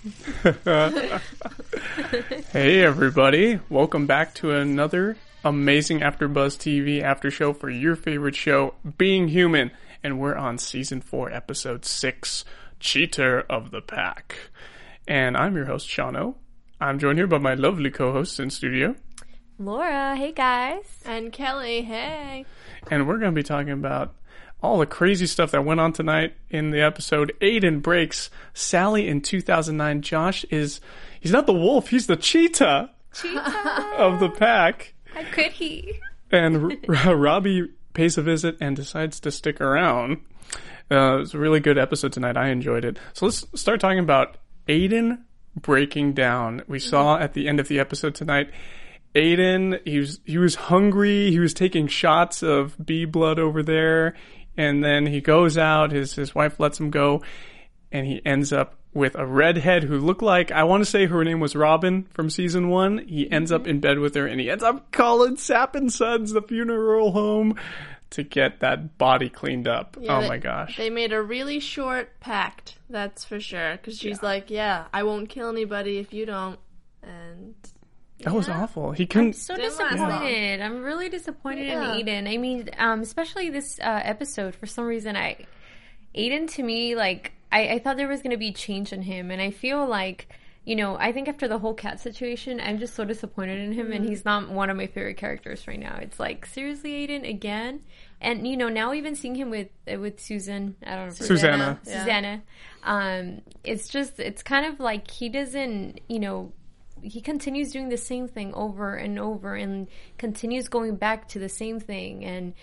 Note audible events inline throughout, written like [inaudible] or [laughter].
[laughs] Hey everybody, welcome back to another amazing AfterBuzz TV after show for your favorite show, Being Human, and we're on season 4, episode 6, Cheater of the Pack. And I'm your host, Shano. I'm joined here by my lovely co-hosts in studio, Laura, hey guys. And Kelly, hey. And we're going to be talking about all the crazy stuff that went on tonight in the episode. Aiden breaks Sally in 2009. Josh is, he's not the wolf, he's the cheetah Cheetah. of the pack. How could he? and R- Robbie pays a visit and decides to stick around. Uh, it was a really good episode tonight. I enjoyed it. So let's start talking about Aiden breaking down. We saw at the end of the episode tonight. Aiden, he was he was hungry. He was taking shots of bee blood over there, and then he goes out. His his wife lets him go, and he ends up with a redhead who looked like I want to say her name was Robin from season one. He ends up in bed with her, and he ends up calling Sap and Sons, the funeral home, to get that body cleaned up. Yeah, oh my gosh! They made a really short pact, that's for sure. Because she's like, yeah, I won't kill anybody if you don't. And that was awful. He couldn't. So Didn't last disappointed. I'm really disappointed Yeah. in Aiden. I mean, um, especially this uh, episode. For some reason, I Aiden to me like I, I thought there was going to be change in him, and I feel like you know I think after the whole Kat situation, I'm just so disappointed in him, and he's not one of my favorite characters right now. It's like seriously, Aiden again. And you know now even seeing him with uh, with Susan, I don't know Susanna. Yeah. Susanna. Um, it's just it's kind of like he doesn't, you know, he continues doing the same thing over and over and continues going back to the same thing and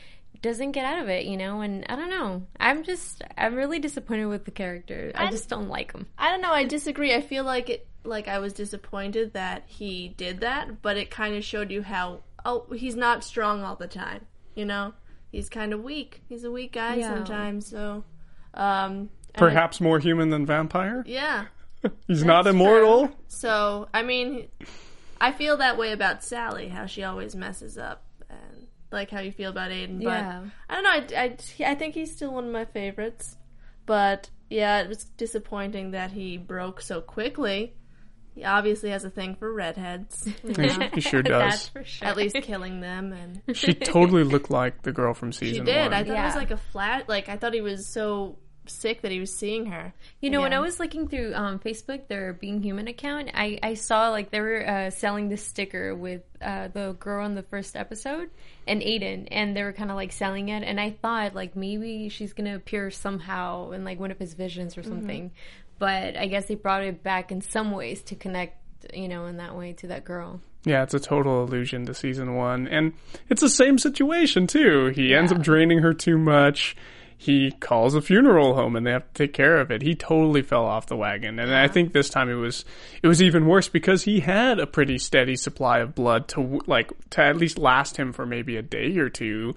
doesn't get out of it, you know. And I don't know. I'm just I'm really disappointed with the character. I, I- just don't like him. I don't know, I disagree. I feel like it, like I was disappointed that he did that, but it kind of showed you how, oh, he's not strong all the time, you know? He's kind of weak. He's a weak guy Yeah. sometimes, so. Um, and I- Perhaps more human than vampire. yeah. [laughs] He's not immortal. true. So, I mean, I feel that way about Sally, how she always messes up, and like how you feel about Aiden. But Yeah. I don't know. I, I, I think he's still one of my favorites. But yeah, it was disappointing that he broke so quickly. He obviously has a thing for redheads, you know, He [laughs] sure That's does. for sure. at least killing them. And She totally looked like the girl from season. she season did. one. I thought it was like a flat. Like I thought he was so sick that he was seeing her. You know, when I was looking through um, Facebook, their Being Human account, I, I saw like they were uh, selling this sticker with uh, the girl in the first episode and Aiden, and they were kind of like selling it. And I thought like maybe she's gonna appear somehow in like one of his visions or something. But I guess they brought it back in some ways to connect, you know, in that way to that girl. Yeah, it's a total allusion to season one. And it's the same situation, too. He ends up draining her too much. He calls a funeral home and they have to take care of it. He totally fell off the wagon. And I think this time it was, it was even worse because he had a pretty steady supply of blood to, like, to at least last him for maybe a day or two.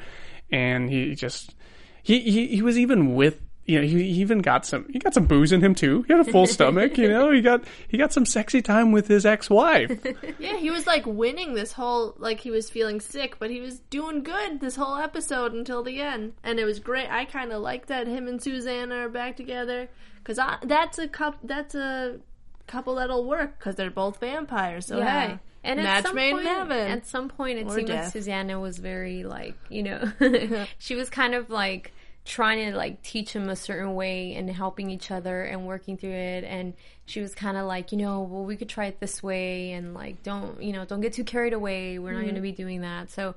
And he just, he, he, he was even with, you know, he, he even got some, he got some booze in him too. He had a full [laughs] stomach, you know, he got, he got some sexy time with his ex-wife. [laughs] Yeah, he was like winning this whole like he was feeling sick, but he was doing good this whole episode until the end, and it was great. I kind of like that him and Susanna are back together because that's a couple. That's a couple that'll work because they're both vampires. So hey, And at match some made point, in heaven. At some point, it Or seemed like. Susanna was very like you know, [laughs] she was kind of like trying to like teach him a certain way and helping each other and working through it. And she was kind of like, you know, well, we could try it this way and like don't you know don't get too carried away. We're not Mm-hmm. going to be doing that. So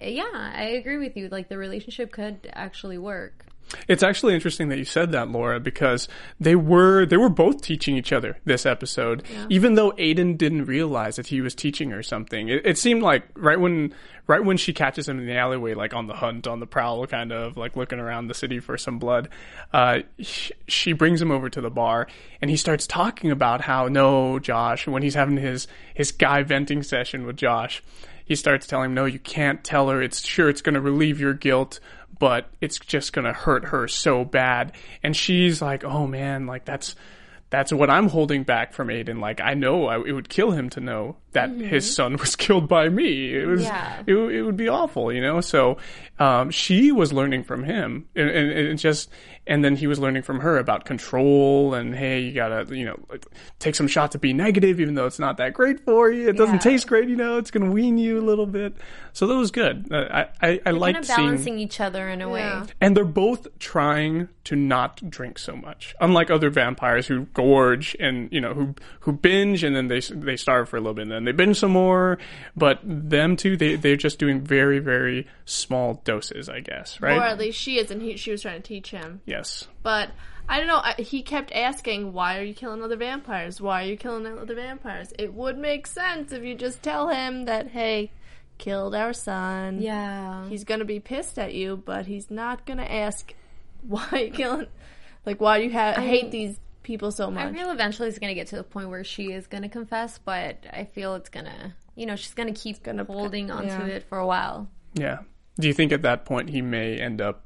yeah, I agree with you. Like the relationship could actually work. It's actually interesting that you said that, Laura, because they were they were both teaching each other this episode, even though Aiden didn't realize that he was teaching her something. It, it seemed like right when right when she catches him in the alleyway, like on the hunt, on the prowl, kind of like looking around the city for some blood, uh, sh- she brings him over to the bar, and he starts talking about how no, Josh, when he's having his his guy venting session with Josh, he starts telling him, no, you can't tell her. It's sure it's going to relieve your guilt but it's just gonna hurt her so bad. And she's like, oh man, like that's, that's what I'm holding back from Aiden. Like I know I, it would kill him to know that his son [laughs] was killed by me. It was, Yeah. it, it would be awful, you know? So, um, she was learning from him and, and, and just, and then he was learning from her about control and hey, you gotta, you know, take some shots to B negative, even though it's not that great for you. It doesn't Yeah. taste great, you know, it's gonna wean you a little bit. So that was good. Uh, I, I, I kind liked of seeing each other in a Yeah. way. and they're both trying to not drink so much. Unlike other vampires who gorge and you know who who binge and then they they starve for a little bit and then they binge some more. But them two, they they're just doing very very small doses, I guess, right? Or at least she is, and he, she was trying to teach him. yes. But I don't know. I, he kept asking, "Why are you killing other vampires? Why are you killing other vampires?" It would make sense if you just tell him that, "Hey, killed our son. Yeah. He's gonna be pissed at you, but he's not gonna ask [laughs] why you killing, like why do you ha- hate these people so much. I feel eventually it's gonna get to the point where she is gonna confess, but I feel it's gonna, you know, she's gonna keep Gonna- holding onto yeah. it for a while. Yeah. Do you think at that point he may end up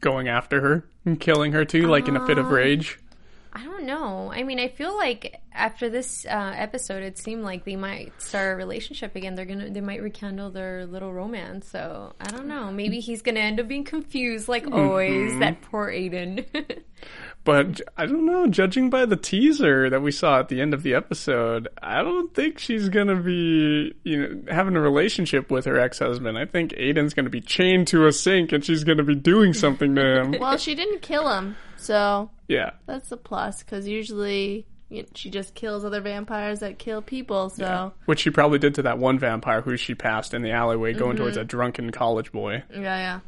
going after her and killing her too, like in a fit of uh, rage? I don't know. I mean, I feel like after this uh, episode, it seemed like they might start a relationship again. They're gonna, they might rekindle their little romance. So I don't know. Maybe he's gonna end up being confused, like always. That poor Aiden. [laughs] But I don't know, judging by the teaser that we saw at the end of the episode, I don't think she's gonna be, you know, having a relationship with her ex-husband. I think Aiden's gonna be chained to a sink and she's gonna be doing something to him. well, she didn't kill him, so yeah. that's a plus. Because usually you know, she just kills other vampires that kill people. So Which she probably did to that one vampire who she passed in the alleyway going towards a drunken college boy. yeah, yeah.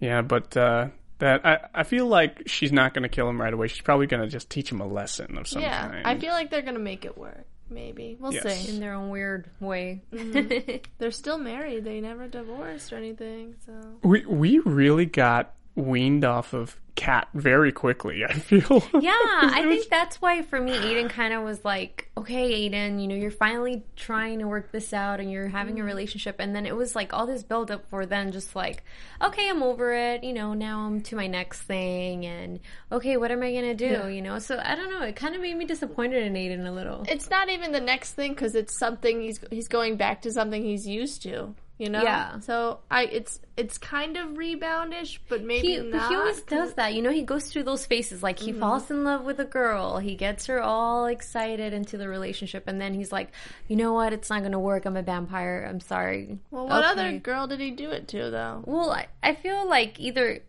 Yeah, but, uh, that, I, I feel like she's not gonna kill him right away. She's probably gonna just teach him a lesson of some Yeah, kind. I feel like they're gonna make it work. Maybe we'll Yes. see. in their own weird way. [laughs] They're still married. They never divorced or anything. So we, we really got weaned off of Kat very quickly, I feel. [laughs] Yeah, I think that's why for me, Aiden kind of was like, okay, Aiden, you know, you're finally trying to work this out and you're having a mm. relationship. And then it was like all this buildup for then just like, okay, I'm over it. You know, now I'm to my next thing. And okay, what am I going to do? You know, so I don't know. It kind of made me disappointed in Aiden a little. it's not even the next thing because it's something he's he's going back to something he's used to. You know. Yeah. So I it's it's kind of reboundish, but maybe he, not. he always does that. You know, he goes through those phases. Like, he mm-hmm. falls in love with a girl. He gets her all excited into the relationship. And then he's like, you know what? It's not going to work. I'm a vampire. I'm sorry. Well, what Okay. other girl did he do it to though? Well, I, I feel like either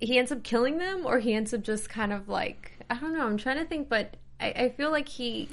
he ends up killing them or he ends up just kind of like, I don't know. I'm trying to think, but I, I feel like he.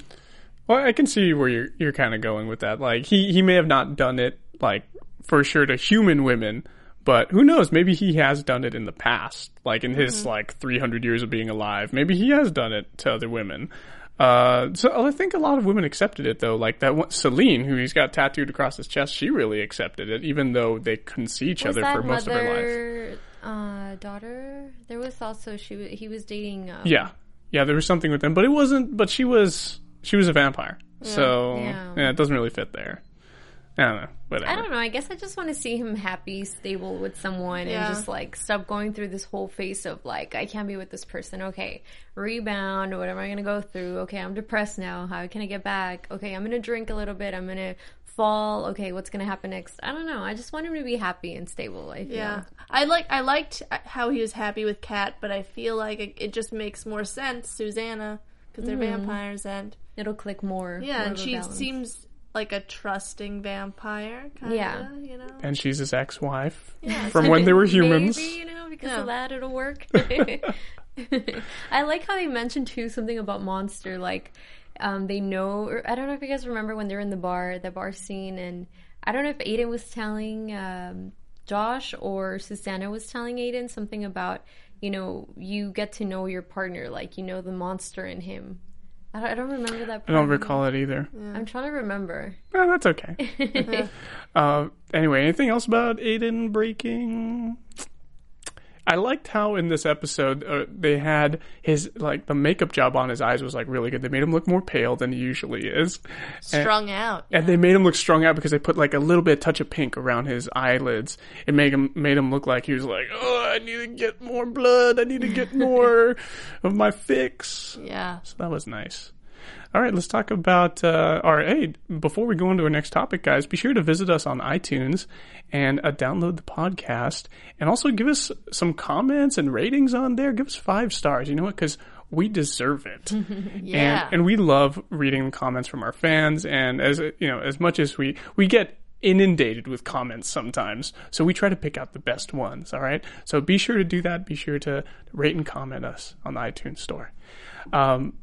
Well, I can see where you're you're kind of going with that. Like he he may have not done it like for sure to human women, but who knows? Maybe he has done it in the past, like in his like 300 years of being alive. Maybe he has done it to other women. Uh, so I think a lot of women accepted it though. Like that one, Celine, who he's got tattooed across his chest, she really accepted it, even though they couldn't see each Was other for most of her life. uh, daughter? There was also, she he was dating. Um, Yeah, yeah, there was something with them, but it wasn't. But she was she was a vampire, so Yeah. yeah, it doesn't really fit there. I don't know. Whatever. I don't know. I guess I just want to see him happy, stable with someone, Yeah. and just like stop going through this whole phase of like I can't be with this person. Okay, rebound. What am I gonna go through? Okay, I'm depressed now. How can I get back? Okay, I'm gonna drink a little bit. I'm gonna fall. Okay, what's gonna happen next? I don't know. I just want him to be happy and stable. I feel. Yeah, I like I liked how he was happy with Kat, but I feel like it, it just makes more sense, Susanna, because they're mm-hmm. vampires, and it'll click more. yeah, more and she balance. seems like a trusting vampire, kind of. Yeah. you know. and she's his ex-wife from when they were [laughs] humans. Maybe, you know, because Yeah. of that, it'll work. [laughs] [laughs] I like how they mentioned too something about Monster. Like, um, they know. Or I don't know if you guys remember when they're in the bar, the bar scene, and I don't know if Aiden was telling um, Josh or Susanna was telling Aiden something about you know you get to know your partner, like you know the monster in him. I don't, I don't remember that. I don't recall it either. I'm trying to remember. Oh, that's okay. [laughs] uh, anyway, anything else about Aiden breaking? I liked how in this episode uh, they had his like the makeup job on his eyes was like really good. They made him look more pale than he usually is, and, Strung out. and they made him look strung out because they put like a little bit of touch of pink around his eyelids. It made him made him look like he was like, oh, I need to get more blood. I need to get [laughs] more of my fix. Yeah. So that was nice. All right, let's talk about uh, our hey. Before we go into our next topic, guys, be sure to visit us on iTunes and uh, download the podcast, and also give us some comments and ratings on there. Give us five stars. You know what? Because we deserve it. [laughs] Yeah. and, and we love reading comments from our fans. And as you know, as much as we we get inundated with comments sometimes, so we try to pick out the best ones. All right, so be sure to do that. Be sure to rate and comment us on the iTunes store. Um,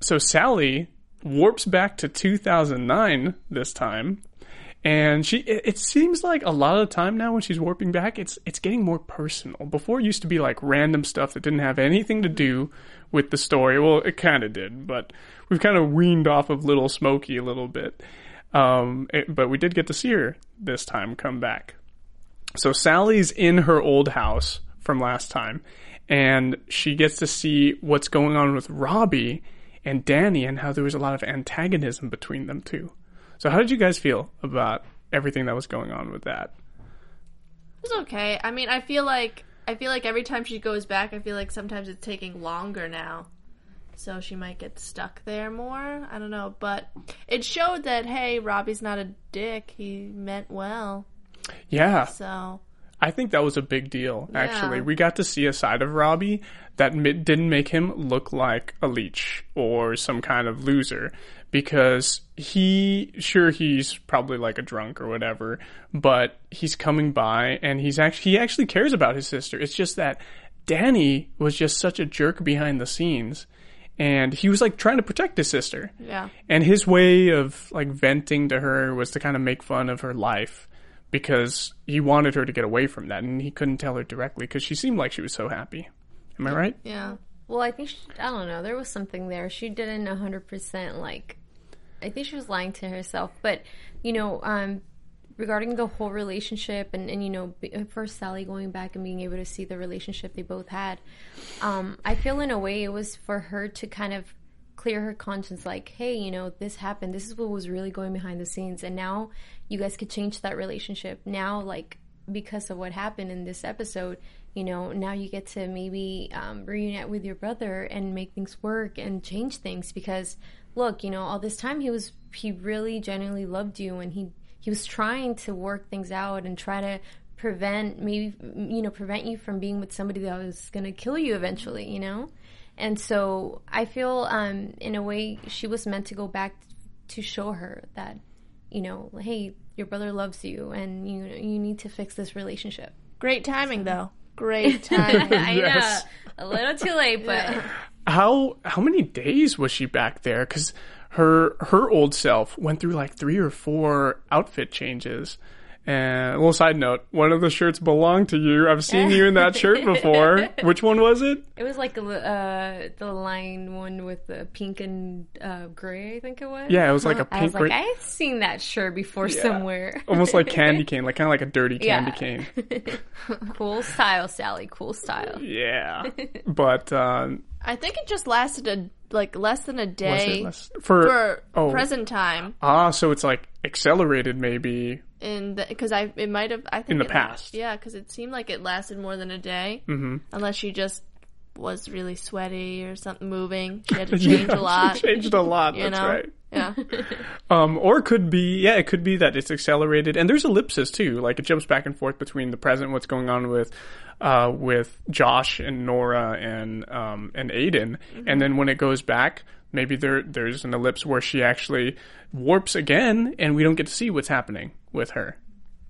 so Sally warps back to 2009 this time. And she, it, seems like a lot of the time now when she's warping back, it's it's getting more personal. Before it used to be like random stuff that didn't have anything to do with the story. Well, it kind of did, but we've kind of weaned off of Little Smokey a little bit. Um, it- but we did get to see her this time come back. So Sally's in her old house from last time, and she gets to see what's going on with Robbie and Danny and how there was a lot of antagonism between them too. So how did you guys feel about everything that was going on with that? It's okay. I mean, I feel like I feel like every time she goes back, I feel like sometimes it's taking longer now. So she might get stuck there more. I don't know, but it showed that hey, Robbie's not a dick. He meant well. Yeah, So I think that was a big deal, actually. Yeah. We got to see a side of Robbie that didn't make him look like a leech or some kind of loser because he, sure, he's probably like a drunk or whatever, but he's coming by and he's actually, he actually cares about his sister. It's just that Danny was just such a jerk behind the scenes and he was like trying to protect his sister. yeah, And his way of like venting to her was to kind of make fun of her life because he wanted her to get away from that and he couldn't tell her directly because she seemed like she was so happy. Am I right? yeah. Well, I think she, I don't know. There was something there. She didn't hundred percent like. I think she was lying to herself. But you know, um, regarding the whole relationship and and you know, uh, first Sally going back and being able to see the relationship they both had, um, I feel in a way it was for her to kind of clear her conscience. Like, hey, you know, this happened. This is what was really going behind the scenes, and now you guys could change that relationship. Now, like because of what happened in this episode, you know, now you get to maybe um, reunite with your brother and make things work and change things because look, you know, all this time he was he really genuinely loved you and he he was trying to work things out and try to prevent maybe you know prevent you from being with somebody that was going to kill you eventually, you know? And so I feel um in a way she was meant to go back to show her that you know, hey, your brother loves you and you you need to fix this relationship. Great timing though. Great [laughs] timing. [laughs] I Yes. know. A little too late, but How how many days was she back there? Because her her old self went through like three or four outfit changes. And a little side note: one of the shirts belonged to you. I've seen you in that shirt [laughs] before. Which one was it? it was like a, uh, the line one with the pink and uh, gray, I think it was. Yeah, it was like a I pink, was like, gra- I've seen that shirt before somewhere. almost like candy [laughs] cane, like kind of like a dirty candy Yeah. cane. [laughs] cool style, Sally. Cool style. Yeah, but um, I think it just lasted a like less than a day less for, for oh. present time. ah? So it's like accelerated, maybe. in the because I it might have I think In the past. yeah, because it seemed like it lasted more than a day, mm-hmm. unless she just was really sweaty or something moving. She had to [laughs] change Yeah, a lot. She changed a lot. [laughs] That's know, right. Yeah, [laughs] Um, or it could be, yeah, it could be that it's accelerated, and there's ellipses too. Like it jumps back and forth between the present, what's going on with, uh, with Josh and Nora and um and Aiden, and then when it goes back, maybe there there's an ellipse where she actually warps again, and we don't get to see what's happening with her.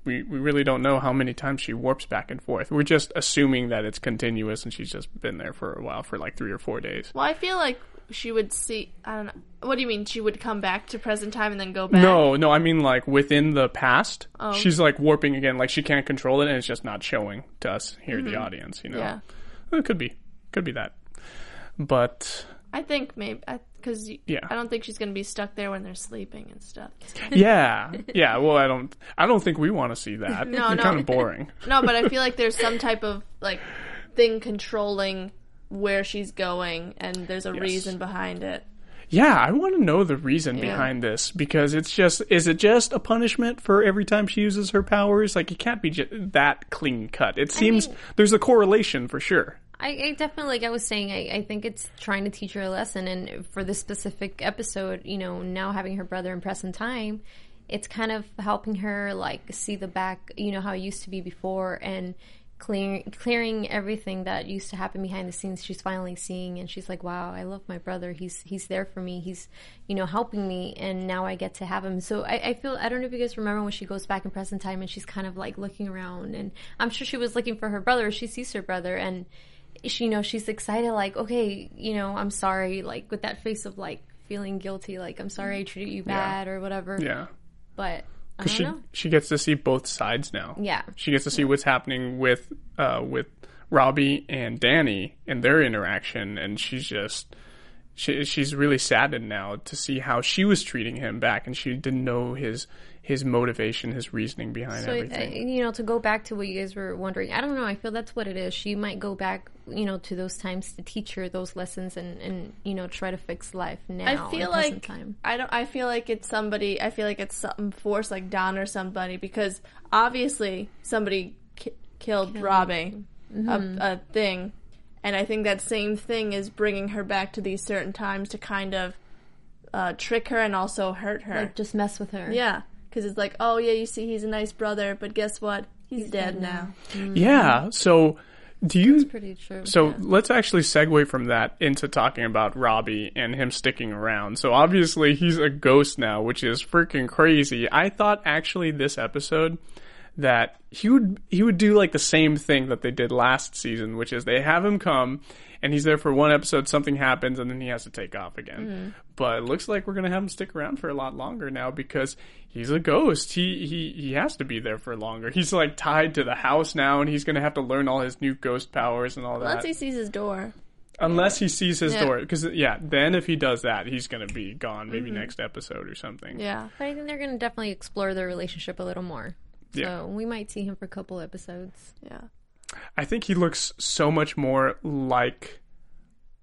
We we really don't know how many times she warps back and forth. We're just assuming that it's continuous, and she's just been there for a while, for like three or four days. Well, I feel like she would see. I don't know. What do you mean? She would come back to present time and then go back? No, no, I mean like within the past, oh. she's like warping again. Like she can't control it, and it's just not showing to us here, the mm-hmm. audience. You know, Yeah. it could be, could be that. But I think maybe because Yeah. I don't think she's gonna be stuck there when they're sleeping and stuff. [laughs] yeah, yeah. Well, I don't, I don't think we want to see that. [laughs] No, [laughs] no. kind of boring. No, but I feel like there's some type of like thing controlling where she's going, and there's a reason behind it. Yeah, I want to know the reason Yeah. behind this because it's just is it just a punishment for every time she uses her powers? Like it can't be just that clean cut. It seems mean- there's a correlation for sure. I, I definitely, like I was saying, I, I think it's trying to teach her a lesson. And for this specific episode, you know, now having her brother in present time, it's kind of helping her like see the back, you know, how it used to be before, and clearing clearing everything that used to happen behind the scenes. She's finally seeing, and she's like, "Wow, I love my brother. He's he's there for me. He's you know helping me, and now I get to have him." So I, I feel I don't know if you guys remember when she goes back in present time and she's kind of like looking around, and I'm sure she was looking for her brother. She sees her brother, and she you know she's excited like okay you know i'm sorry like with that face of like feeling guilty like i'm sorry i treated you bad or whatever Yeah. but don't she know she gets to see both sides now. Yeah. She gets to see what's happening with uh with Robbie and Danny and their interaction and she's just she, she's really saddened now to see how she was treating him back and she didn't know his his motivation, his reasoning behind so uh, everything. you know to go back to what you guys were wondering i don't know i feel that's what it is she might go back you know to those times to teach her those lessons and and you know try to fix life now I feel like time. I don't. I feel like it's somebody. I feel like it's some force like Don or somebody, because obviously somebody ki- killed Robbie, Mm-hmm. a, a thing, and I think that same thing is bringing her back to these certain times to kind of uh, trick her and also hurt her. like just mess with her yeah, because it's like, oh yeah, you see, he's a nice brother, but guess what? He's, dead, dead now. Mm-hmm. yeah. So do you pretty true So yeah. let's actually segue from that into talking about Robbie and him sticking around. So obviously he's a ghost now, which is freaking crazy. I thought actually this episode that he would he would do like the same thing that they did last season, which is they have him come and he's there for one episode, something happens, and then he has to take off again. Mm-hmm. But it looks like we're gonna have him stick around for a lot longer now because he's a ghost. He he he has to be there for longer. He's like tied to the house now, and he's gonna have to learn all his new ghost powers and all that. Once he sees his door, Unless he sees his Yeah. door, because yeah, then if he does that, he's gonna be gone. Maybe mm-hmm. next episode or something. yeah. but i think they're gonna definitely explore their relationship a little more so Yeah. we might see him for a couple episodes Yeah. I think he looks so much more like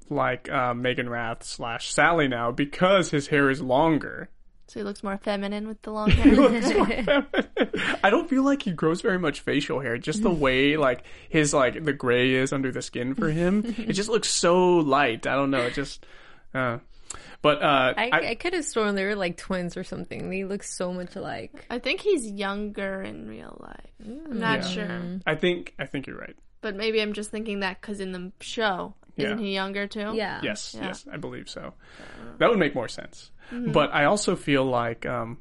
like uh, Meaghan Rath slash Sally now because his hair is longer. So he looks more feminine with the long [laughs] hair. [laughs] I don't feel like he grows very much facial hair. Just the way like his like the gray is under the skin for him, [laughs] it just looks so light. I don't know. It just. Uh, but uh, I, I- I, could have sworn they were like twins or something. They look so much alike. I think he's younger in real life. I'm not Yeah. sure. I think I think you're right. But maybe I'm just thinking that because in the show, isn't Yeah. he younger too? Yeah. Yes, Yeah. yes, I believe so. That would make more sense. But I also feel like um,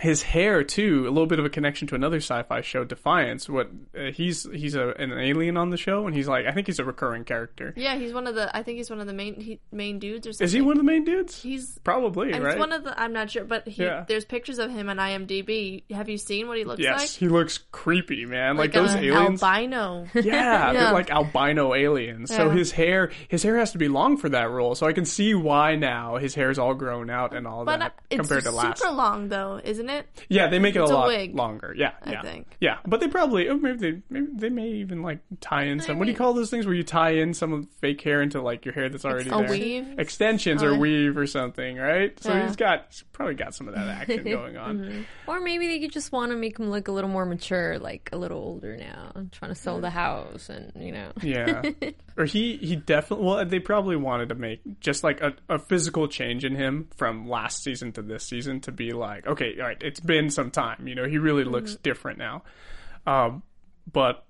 his hair too, a little bit of a connection to another sci-fi show, Defiance. What uh, he's he's a, an alien on the show, and he's like I think he's a recurring character. Yeah, he's one of the. I think he's one of the main he, main dudes or something. Is he one of the main dudes? He's. Probably He's right. one of the. I'm not sure, but he, Yeah. there's pictures of him on IMDb. Have you seen what he looks yes, like? he looks creepy, man. Like, Like those aliens. albino. Yeah, [laughs] Yeah. they're [laughs] like albino aliens. So his hair, his hair has to be long for that role. So I can see why now his hair's all grown out and all But uh, that it's compared to super last. long though, isn't it? Yeah, they make it It's a a lot wig, longer. Yeah, I yeah, think. yeah. But they probably, oh, maybe they, maybe they may even like tie in some. what do you call those things where you tie in some fake hair into like your hair that's already there? weave? Extensions Oh, or weave or something, right? So Yeah. he's got, he's probably got some of that action [laughs] going on. Mm-hmm. Or maybe they could just want to make him look a little more mature, like a little older now, trying to sell the house and you know. Yeah. [laughs] or he he definitely well they probably wanted to make just like a, a physical change in him from last season to this season to be like okay all right it's been some time. You know he really looks different now. Um but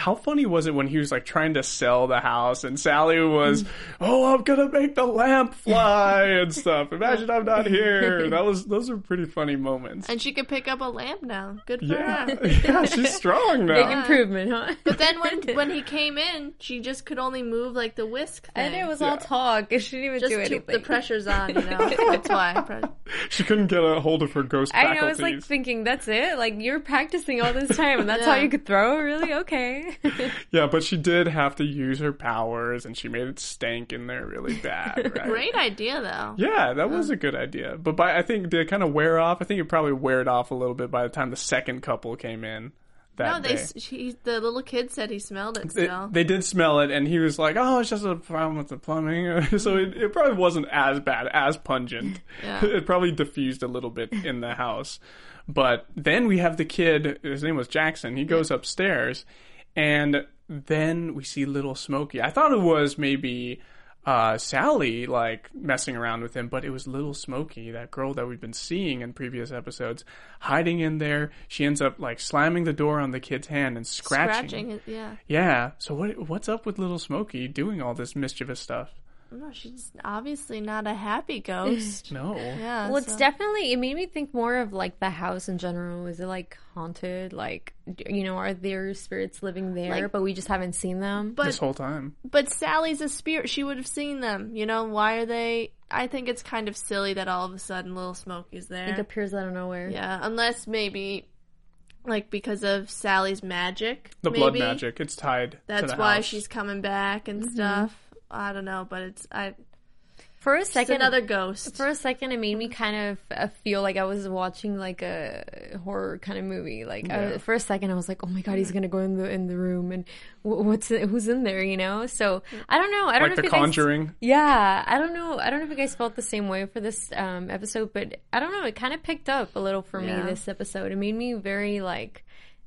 how funny was it when he was like trying to sell the house and Sally was, oh, I'm gonna make the lamp fly [laughs] and stuff. Imagine I'm not here. That was those are pretty funny moments. And she could pick up a lamp now. Good for Yeah, her. [laughs] yeah, she's strong Big now. improvement, huh? But then when [laughs] when he came in, she just could only move like the whisk thing. And it was all talk. She didn't even just do to, anything. the pressure's on, you know. That's why. She couldn't get a hold of her ghost I faculties. know. I was like thinking, that's it. Like you're practicing all this time, and that's all you could throw. Really? Okay. [laughs] yeah, but she did have to use her powers, and she made it stank in there really bad. [laughs] Right? Great idea, though. Yeah, that was a good idea. But by I think did it kind of wear off? I think it probably weared off a little bit by the time the second couple came in. That No, they she, the little kid said he smelled it They, still. they did smell it, and he was like, "Oh, it's just a problem with the plumbing." [laughs] so it, it probably wasn't as bad, as pungent. Yeah. It probably diffused a little bit in the house. But then we have the kid. His name was Jackson. He goes upstairs, and then we see little Smokey. I thought it was maybe uh, Sally like messing around with him, but it was little Smokey, that girl that we've been seeing in previous episodes, hiding in there. She ends up like slamming the door on the kid's hand and Scratching it, yeah. yeah. So what what's up with little Smokey doing all this mischievous stuff? No, she's obviously not a happy ghost. [laughs] No. yeah. well, it's definitely. It made me think more of like the house in general. Is it like haunted? Like, you know, are there spirits living there, Like- but we just haven't seen them? But This whole time. but Sally's a spirit. She would have seen them. You know why are they? I think it's kind of silly that all of a sudden little Smokey's there. it appears out of nowhere. Yeah, unless maybe like because of Sally's magic. The blood magic. It's tied. to That's the why house. she's coming back and mm-hmm. stuff. I don't know, but it's I. For a second, another ghost. For a second, it made me kind of uh, feel like I was watching like a horror kind of movie. Like uh, for a second, I was like, "Oh my god, he's gonna go in the in the room and what's who's in there?" You know. So I don't know. I don't like know the if you guys- Conjuring. yeah, I don't know. I don't know if you guys felt the same way for this um, episode, but I don't know. It kind of picked up a little for Yeah. me this episode. It made me very like.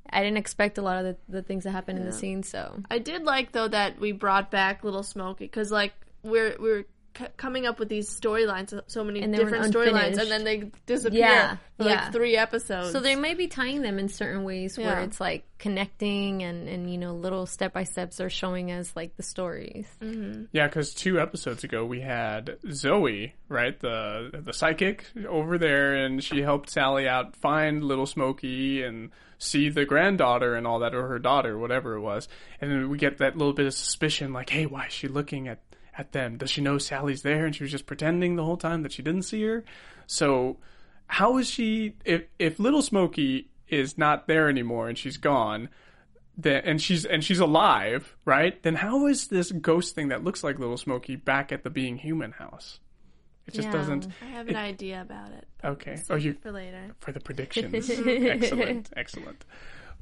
I didn't expect a lot of the, the things that happened in the scene, so. I did like though that we brought back Little Smokey because like we're we're c- coming up with these storylines, so many And different storylines, and then they disappear Yeah, for like yeah. three episodes. So they might be tying them in certain ways where it's like connecting and, and you know little step by steps are showing us like the stories. Mm-hmm. Yeah, because two episodes ago we had Zoe, right, the the psychic over there, and she helped Sally out find little Smokey and see the granddaughter and all that, or her daughter, whatever it was. And then we get that little bit of suspicion, like, hey, why is she looking at at them? Does she know Sally's there, and she was just pretending the whole time that she didn't see her? So, how is she? If if little Smokey is not there anymore and she's gone, then and she's and she's alive, right? Then how is this ghost thing that looks like Little Smokey back at the being human house? It just Yeah. doesn't. I have an idea about it Okay. Oh, you for later. for the [laughs] predictions. excellent, excellent.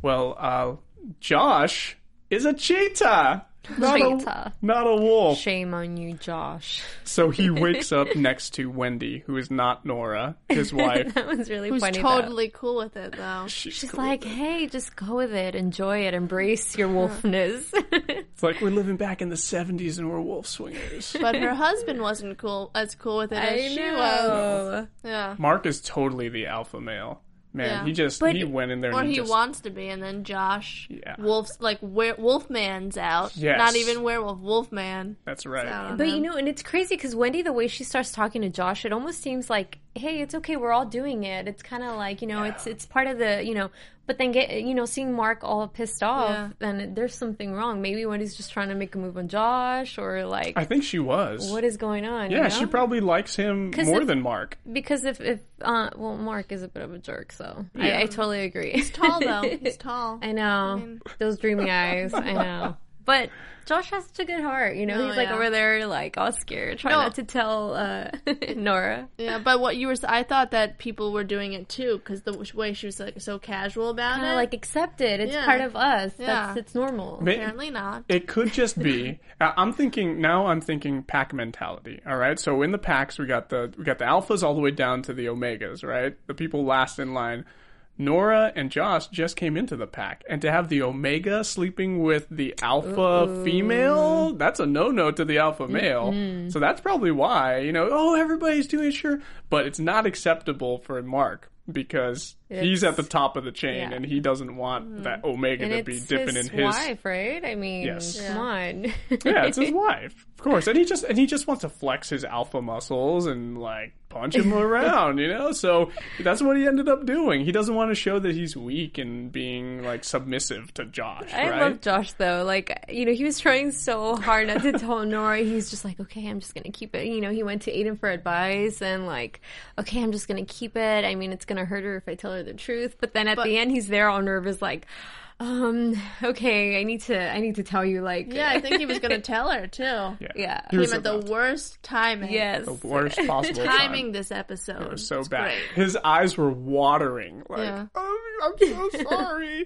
Well, uh, Josh is a cheetah, not Cheetah. a not a wolf. Shame on you, Josh. So he [laughs] wakes up next to Wendy, who is not Nora, his [laughs] wife. that was really Who's funny. though. totally cool with it though. She's, She's cool like, hey, just go with it, enjoy it, embrace your wolfness. [laughs] it's like we're living back in the '70s and we're wolf swingers. But her husband wasn't cool as cool with it as I she know. was. Yeah. Mark is totally the alpha male. Man, Yeah. he just But- he went in there Or and he just wants to be, and then Josh, Yeah. Wolf's like were- Wolfman's out. Yes. Not even werewolf, Wolfman. That's right. out on But him. you know, and it's crazy because Wendy, the way she starts talking to Josh, it almost seems like, hey, it's okay, we're all doing it. It's kind of like you know, it's it's part of the you know. But then get you know, seeing Mark all pissed off, Yeah. then there's something wrong. Maybe Wendy's just trying to make a move on Josh, or like, I think she was. what is going on? you yeah, know? she probably likes him more if- than Mark. because if if uh, well, Mark is a bit of a jerk, so Yeah. I, I totally agree. He's Tall though. [laughs] He's tall. I know those dreamy [laughs] eyes. I know, but Josh has such a good heart. You know, Oh, he's like yeah. over there, like all scared, trying No. not to tell uh, [laughs] Nora. Yeah, but what you were, I thought that people were doing it too because the way she was like so casual about Kind it. like accept it. It's Yeah. part of us. Yeah. That's it's normal. Ma- apparently not. It could just be. [laughs] I'm thinking now. I'm thinking pack mentality. All right. So in the packs, we got the we got the alphas all the way down to the omegas. Right. The people last in line. Nora and Josh just came into the pack, and to have the omega sleeping with the alpha female, that's a no-no to the alpha mm-hmm. male. So that's probably why you know. Oh, everybody's doing it, sure, but it's not acceptable for Mark because He's at the top of the chain, Yeah. and he doesn't want mm-hmm. that Omega and to be dipping his in his. wife, right? I mean, Yes. come on. Yeah, it's his [laughs] wife, of course, and he just and he just wants to flex his alpha muscles and like punch him [laughs] around, you know. So that's what he ended up doing. He doesn't want to show that he's weak and being like submissive to Josh. I right? love Josh though. Like, you know, he was trying so hard not to [laughs] tell Nora. He's just like, okay, I'm just gonna keep it. You know, he went to Aiden for advice and like, okay, I'm just gonna keep it. I mean, it's gonna hurt her if I tell her the truth. But then at the end, he's there all nervous, like, um, okay, I need to, I need to tell you, like, Yeah, I think he was gonna [laughs] tell her too. Yeah, Yeah. He Came at the worst timing. yes, the worst possible timing time. this episode It was so It's bad. great. His eyes were watering. Like, Yeah. oh, I'm so [laughs] sorry.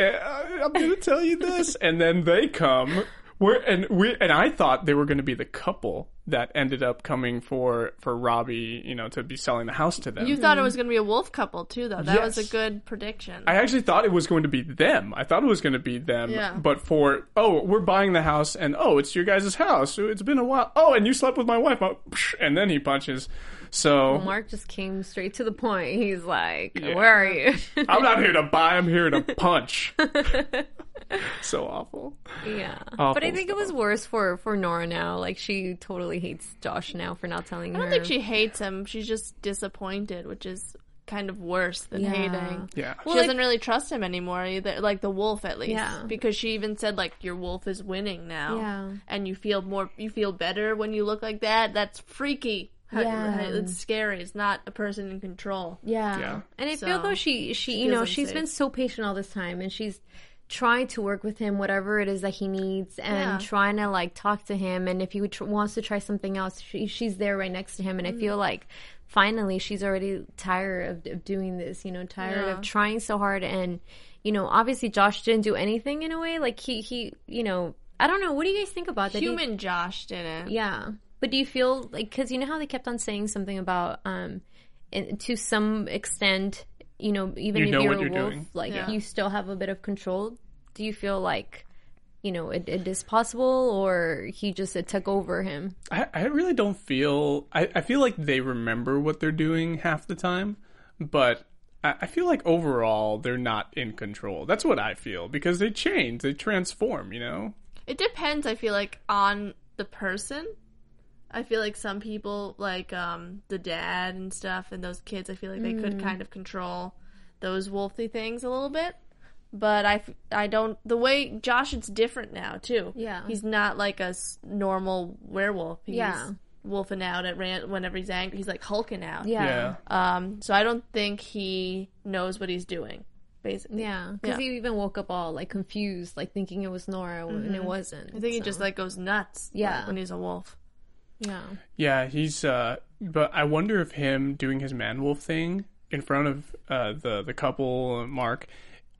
I'm going to tell you this, and then they come. We're, and we and I thought they were going to be the couple that ended up coming for for Robbie, you know, to be selling the house to them. You thought it was gonna be a wolf couple too, though. That was a good prediction. I actually thought it was going to be them. I thought it was going to be them. Yeah. But for oh, we're buying the house, and oh, it's your guys' house. It's been a while. Oh, and you slept with my wife. Oh, and then he punches. So Mark just came straight to the point. He's like, Yeah. "Where are you?" I'm not here to buy. I'm here to [laughs] punch. [laughs] [laughs] so awful. yeah, Awful but I think it was worse for for Nora now. Like, she totally hates Josh now for not telling her. I don't think she hates him. She's just disappointed, which is kind of worse than Yeah. hating. Yeah. She Well, like- doesn't really trust him anymore either, like the wolf at least. Yeah. Because she even said like your wolf is winning now. Yeah. And you feel more you feel better when you look like that. That's freaky. Yeah. how- It's scary. It's not a person in control. Yeah. Yeah. And I So, feel though she she she you know feels she's unsafe. been so patient all this time and she's trying to work with him whatever it is that he needs and Yeah. trying to like talk to him and if he tr- wants to try something else she, she's there right next to him and I feel Mm. like finally she's already tired of, of doing this you know tired Yeah. of trying so hard and you know obviously Josh didn't do anything in a way like he he you know I don't know what do you guys think about that Do you- Human Josh didn't. yeah, but do you feel like because you know how they kept on saying something about um, to some extent, you know, even You if know you're a you're wolf, doing. like Yeah. you still have a bit of control. Do you feel like, you know, it, it is possible, or he just it took over him? I, I really don't feel. I, I feel like they remember what they're doing half the time, but I, I feel like overall they're not in control. That's what I feel because they change, they transform. You know. It depends, I feel like, on the person. I feel like some people, like um, the dad and stuff, and those kids, I feel like they Mm. could kind of control those wolfy things a little bit. But I, I don't. The way Josh, it's different now too. Yeah. he's not like a normal werewolf. He's Yeah. wolfing out at ran- whenever he's angry. He's like hulking out. Yeah, Um. So I don't think he knows what he's doing. Basically. yeah, because Yeah. he even woke up all like confused, like thinking it was Nora and it wasn't. I think he just like goes nuts. like, Yeah. when he's a wolf. Yeah, Yeah, he's. uh But I wonder if him doing his man wolf thing in front of uh the the couple, uh, Mark.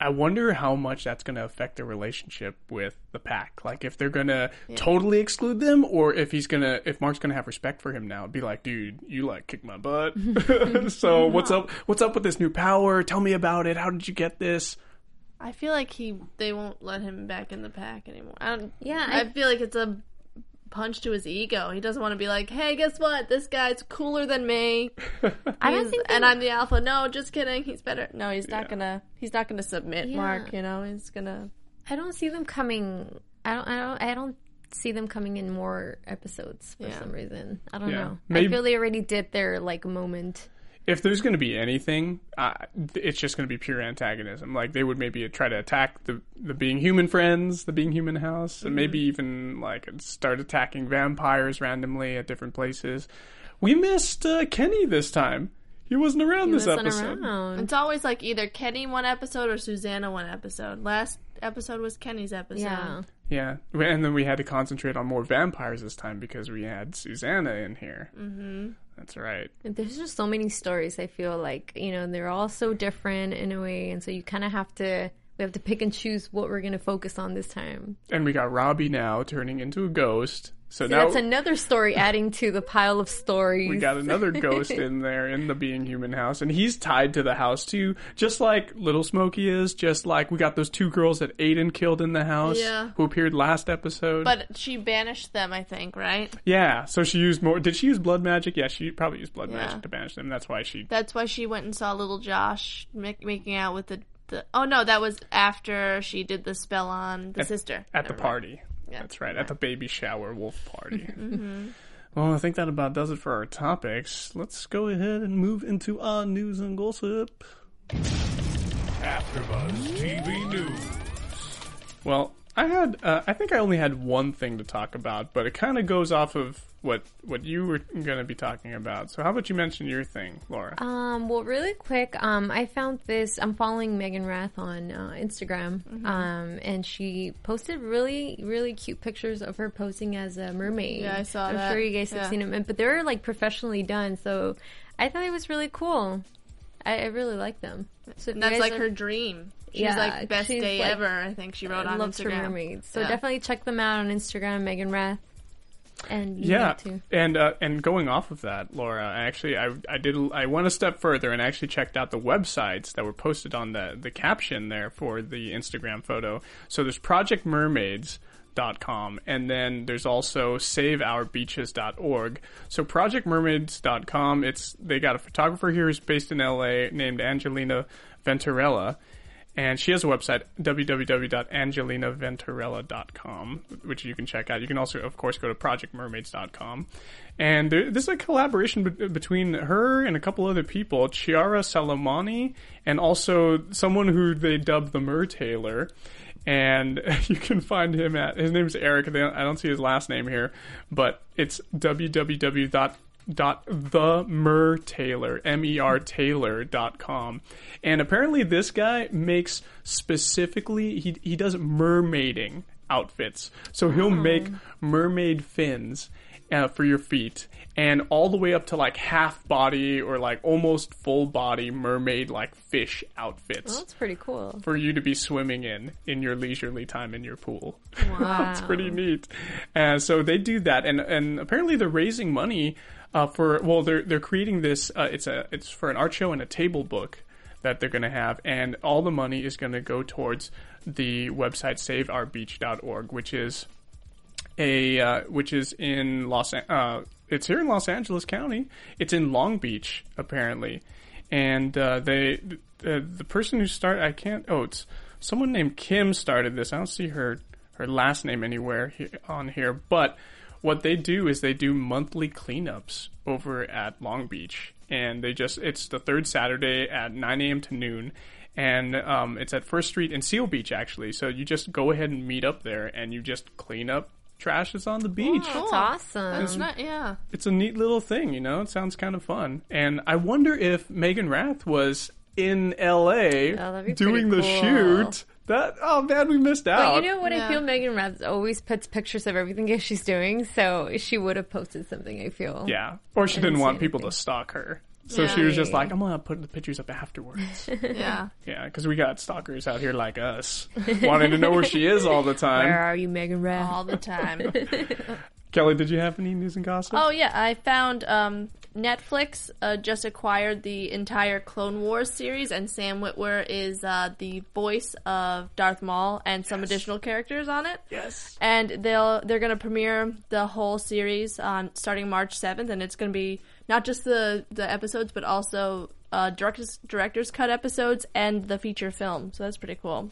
I wonder how much that's going to affect their relationship with the pack. Like if they're going to totally exclude them, or if he's going to, if Mark's going to have respect for him now, be like, dude, you like kick my butt. [laughs] [laughs] so what's up? What's up with this new power? Tell me about it. How did you get this? I feel like he they won't let him back in the pack anymore. I don't. Yeah, I, I- feel like it's a punch to his ego. He doesn't want to be like, "Hey, guess what? This guy's cooler than me, [laughs] I don't think and I'm the alpha." No, just kidding. He's better. No, he's not gonna. He's not gonna submit, Yeah. Mark. You know, he's gonna. I don't see them coming. I don't. I don't. I don't see them coming in more episodes for Yeah. some reason. I don't Yeah. know. Maybe- I feel they already did their like moment. If there's going to be anything, uh, it's just going to be pure antagonism. Like they would maybe try to attack the the being human friends, the being human house, and maybe even like start attacking vampires randomly at different places. We missed uh, Kenny this time. He wasn't around this Listen episode. around. It's always like either Kenny one episode or Susanna one episode. Last episode was Kenny's episode. Yeah. Yeah, [laughs] and then we had to concentrate on more vampires this time because we had Susanna in here. Mm-hmm. That's right. There's just so many stories. I feel like you know they're all so different in a way, and so you kind of have to we have to pick and choose what we're gonna focus on this time. And we got Robbie now turning into a ghost. So So now that's another story [laughs] adding to the pile of stories. we got another [laughs] ghost in there in the being human house, and he's tied to the house too, just like Little Smokey is. Just like we got those two girls that Aiden killed in the house, Yeah. who appeared last episode. But she banished them, I think, right? yeah, so she used more. Did she use blood magic? Yeah, she probably used blood Yeah. magic to banish them. That's why she. That's why she went and saw little Josh make, making out with the, the. Oh no, that was after she did the spell on the sister at the Never mind. party. Yeah. That's right, at the baby shower wolf party. [laughs] Mm-hmm. Well, I think that about does it for our topics. Let's go ahead and move into our news and gossip. AfterBuzz TV News. Well, I had, uh, I think I only had one thing to talk about, but it kind of goes off of what what you were going to be talking about. So, how about you mention your thing, Laura? Um, well, really quick, um, I found this. I'm following Meaghan Rath on uh, Instagram, Mm-hmm. um, and she posted really, really cute pictures of her posing as a mermaid. Yeah, I saw I'm that. sure you guys Yeah. have seen them, but they're like professionally done. So I thought it was really cool. I, I really like them. So if And you that's like are- her dream. She's Yeah, like best day like, ever. I think she wrote on loves her Instagram. mermaids. So Yeah. definitely check them out on Instagram, Meaghan Rath. And you yeah, need and uh, and going off of that, Laura, actually, I I did I went a step further and actually checked out the websites that were posted on the the caption there for the Instagram photo. So there's Project Mermaids. Com and then there's also saveourbeaches.org so projectmermaids.com it's they got a photographer here who's based in LA named Angelina Venturella and she has a website www.angelinaventurella.com which you can check out. You can also of course go to projectmermaids.com and there, this is a collaboration be- between her and a couple other people chiara salamani and also someone who they dub the MerTailor. And [laughs] you can find him at his name's eric. I don't- i don't see his last name here but it's www dot the mer taylor m-e-r taylor dot com and apparently this guy makes specifically he, he does mermaiding outfits so he'll make mermaid fins uh, for your feet and all the way up to like half body or like almost full body mermaid like fish outfits Well, that's pretty cool. for you to be swimming in in your leisurely time in your pool [laughs] Wow. it's pretty neat. Uh, so they do that, and and apparently they're raising money uh, for. Well, they're they're creating this. Uh, it's a it's for an art show and a table book that they're going to have, and all the money is going to go towards the website SaveOurBeach.org, which is a uh, which is in Los. Uh, it's here in Los Angeles County. It's in Long Beach apparently, and uh, they the person who started I can't. Oh, it's someone named Kim started this. I don't see her her last name anywhere he- on here, but what they do is they do monthly cleanups over at Long Beach, and they just it's the third Saturday at 9 a.m. to noon. And um, it's at First Street in Seal Beach, actually. So you just go ahead and meet up there, and you just clean up trash that's on the beach That's awesome. It's not, yeah. it's a neat little thing, you know. It sounds kind of fun, and I wonder if Meaghan Rath was in L.A. that'd be doing the cool. shoot. That oh man, we missed out. But you know what? Yeah. I feel Meaghan Rath always puts pictures of everything that she's doing, so she would have posted something. I feel. yeah, or she didn't didn't want people anything. to stalk her, so she was just like, "I'm gonna put the pictures up afterwards." [laughs] Yeah. yeah, because we got stalkers out here like us, wanting to know where she is all the [laughs] time. Where are you, Meaghan Rath? All the time. [laughs] Kelly, did you have any news and gossip? Oh yeah, I found um, Netflix uh, just acquired the entire Clone Wars series, and Sam Witwer is uh, the voice of Darth Maul and some additional characters on it. yes. And they'll they're gonna premiere the whole series on starting March seventh, and it's gonna be not just the the episodes, but also uh, directors director's cut episodes and the feature film. So that's pretty cool.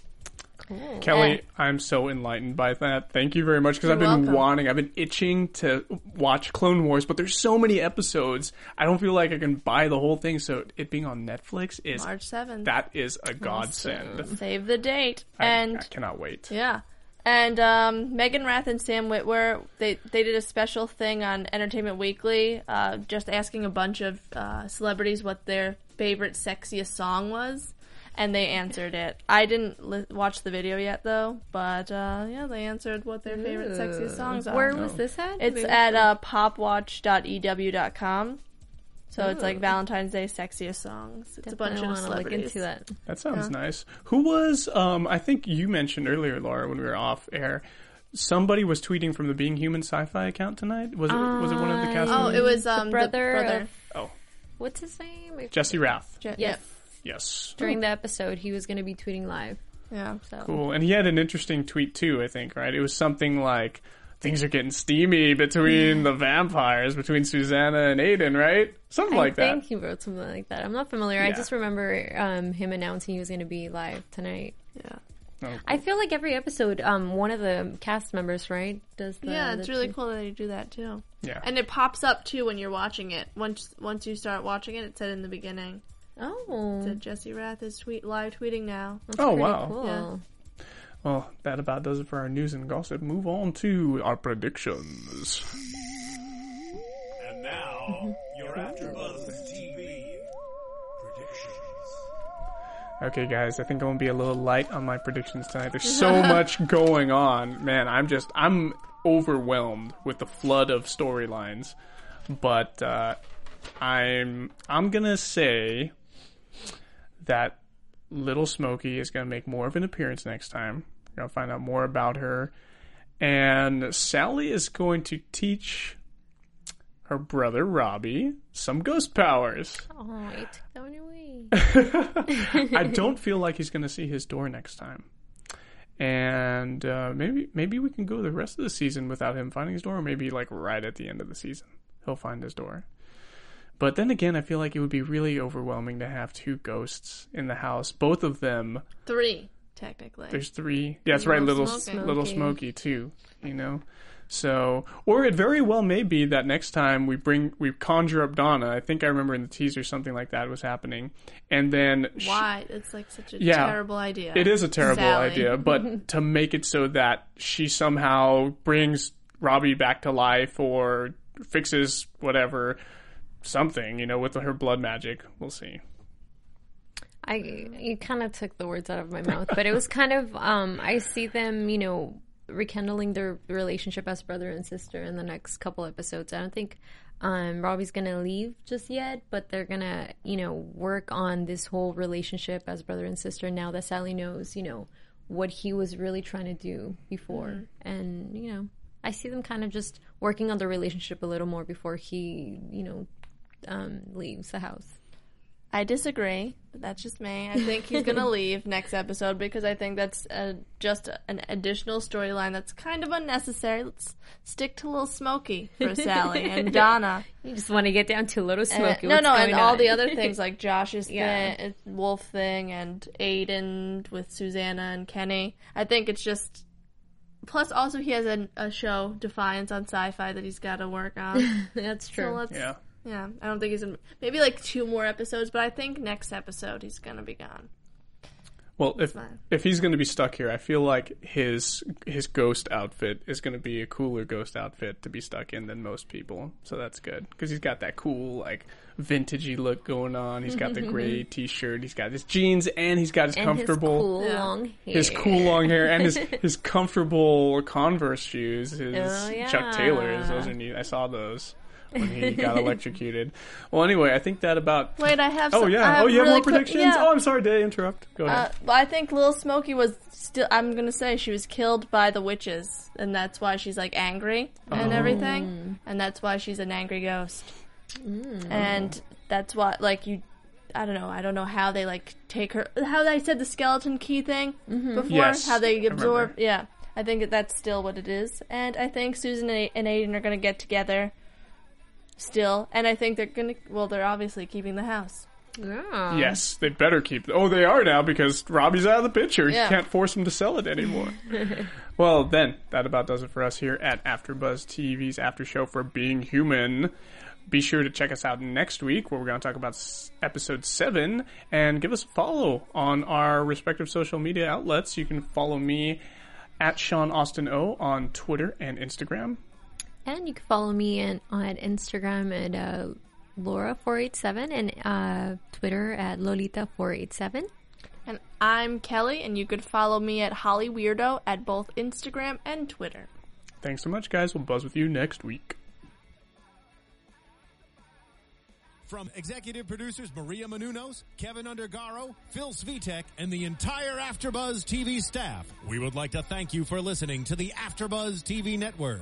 Kelly, Yeah. I'm so enlightened by that. Thank you very much because I've been welcome. wanting, I've been itching to watch Clone Wars, but there's so many episodes. I don't feel like I can buy the whole thing. So it being on Netflix is March seventh. that is a godsend. Save the date. I- and I, cannot wait. Yeah. And um, Meaghan Rath and Sam Witwer, they, they did a special thing on Entertainment Weekly, uh, just asking a bunch of uh, celebrities what their favorite sexiest song was, and they answered it. I didn't li- watch the video yet, though, but uh, yeah, they answered what their favorite sexiest songs are. Where was this at? It's at uh, popwatch.ew.com. So it's like Valentine's Day sexiest songs. It's a bunch Definitely of wanna look celebrities. into that. That sounds nice. Who was? Um, I think you mentioned earlier, Laura, when we were off air. Somebody was tweeting from the Being Human Sci-Fi account tonight. Was it? was it one of the cast? Oh, it was um, the brother, The brother. of oh, what's his name? I- Jesse Rath. Je- Yes. Yes. During the episode, he was going to be tweeting live. Yeah. So Cool. And he had an interesting tweet too. I think right. It was something like. Things are getting steamy between the vampires, between Susanna and Aiden, right? Something I like that. I think he wrote something like that. I'm not familiar. I just remember um, him announcing he was going to be live tonight. Yeah. Oh, I feel like every episode, um, one of the cast members, right, does the Yeah, it's the really tweet. cool that you do that too. yeah. And it pops up too when you're watching it. Once once you start watching it, it said in the beginning. Oh, It said Jesse Rath is tweet live tweeting now. that's Oh, wow. Cool. Yeah. Well, that about does it for our news and gossip. Move on to our predictions. And now, your AfterBuzz TV predictions. Okay, guys, I think I'm gonna be a little light on my predictions tonight. There's so [laughs] much going on, man. I'm just I'm overwhelmed with the flood of storylines, but uh, I'm I'm gonna say that Little Smokey is gonna make more of an appearance next time. We're gonna find out more about her, and Sally is going to teach her brother Robbie some ghost powers. Oh, I took that away. [laughs] I [laughs] don't feel like he's going to see his door next time. And uh, maybe maybe we can go the rest of the season without him finding his door, or maybe like right at the end of the season he'll find his door. But then again, I feel like it would be really overwhelming to have two ghosts in the house. Both of them. Three, technically. There's three. Yeah, that's right. Little Little Smokey. little Smoky too. You know. So, or it very well may be that next time we bring we conjure up Donna. I think I remember in the teaser something like that was happening, and then sh- Why? It's like such a Yeah. terrible idea. It is a terrible Sally. idea, but [laughs] to make it so that she somehow brings Robbie back to life or fixes whatever something, you know, with her blood magic, we'll see. I you kind of took the words out of my mouth, but it was kind of um I see them, you know, rekindling their relationship as brother and sister in the next couple episodes. I don't think um Robbie's going to leave just yet, but they're going to, you know, work on this whole relationship as brother and sister now that Sally knows, you know, what he was really trying to do before. And, you know, I see them kind of just working on the relationship a little more before he, you know, um leaves the house. I disagree, but that's just me. I think he's gonna [laughs] leave next episode because I think that's uh just an additional storyline that's kind of unnecessary. Let's stick to Little Smokey for Sally [laughs] and Donna. You just want to get down to a little Uh, smoky. no, no, and going all the other [laughs] things like Josh's Yeah. thing, uh, Wolf thing, and Aiden with Susanna and Kenny. I think it's just. Plus, also he has a, a show Defiance on Sci-Fi that he's got to work on. That's true. so let's. Yeah. Yeah, I don't think he's in. Maybe like two more episodes, but I think next episode he's gonna be gone. Well, if if he's going to be stuck here, I feel like his his ghost outfit is going to be a cooler ghost outfit to be stuck in than most people. So that's good because he's got that cool like vintagey look going on. He's got the [laughs] gray t-shirt, he's got his jeans, and he's got his and comfortable his cool long hair. his cool long hair and his [laughs] his comfortable Converse shoes, his Oh, yeah. Chuck Taylors. Those are neat. I saw those when he got electrocuted. Well, anyway, I think that about. Wait, I have. Oh some, yeah. have Oh, you have really more quick- predictions? yeah. Oh, I'm sorry to interrupt. Go uh, ahead. Uh, well, I think Little Smokey was still. I'm gonna say she was killed by the witches, and that's why she's like angry and Oh. everything, mm. and that's why she's an angry ghost. Mm. And that's why, like you, I don't know. I don't know how they like take her. How they said the skeleton key thing mm-hmm. before. Yes, how they absorb. remember. Yeah, I think that that's still what it is, and I think Susan and and Aiden are gonna get together. Still, and I think they're gonna. Well, they're obviously keeping the house. Yeah. Yes, they better keep. Oh, they are now because Robbie's out of the picture. Yeah. You can't force him to sell it anymore. [laughs] well, then that about does it for us here at AfterBuzz TV's after show for Being Human. Be sure to check us out next week where we're going to talk about episode 7 and give us a follow on our respective social media outlets. You can follow me at Sean Austin O on Twitter and Instagram. And you can follow me in, on Instagram at uh, Laura487 and uh, Twitter at Lolita487. And I'm Kelly, and you could follow me at Holly Weirdo at both Instagram and Twitter. Thanks so much, guys. We'll buzz with you next week. From executive producers Maria Menounos, Kevin Undergaro, Phil Svitek, and the entire AfterBuzz TV staff, we would like to thank you for listening to the AfterBuzz TV network.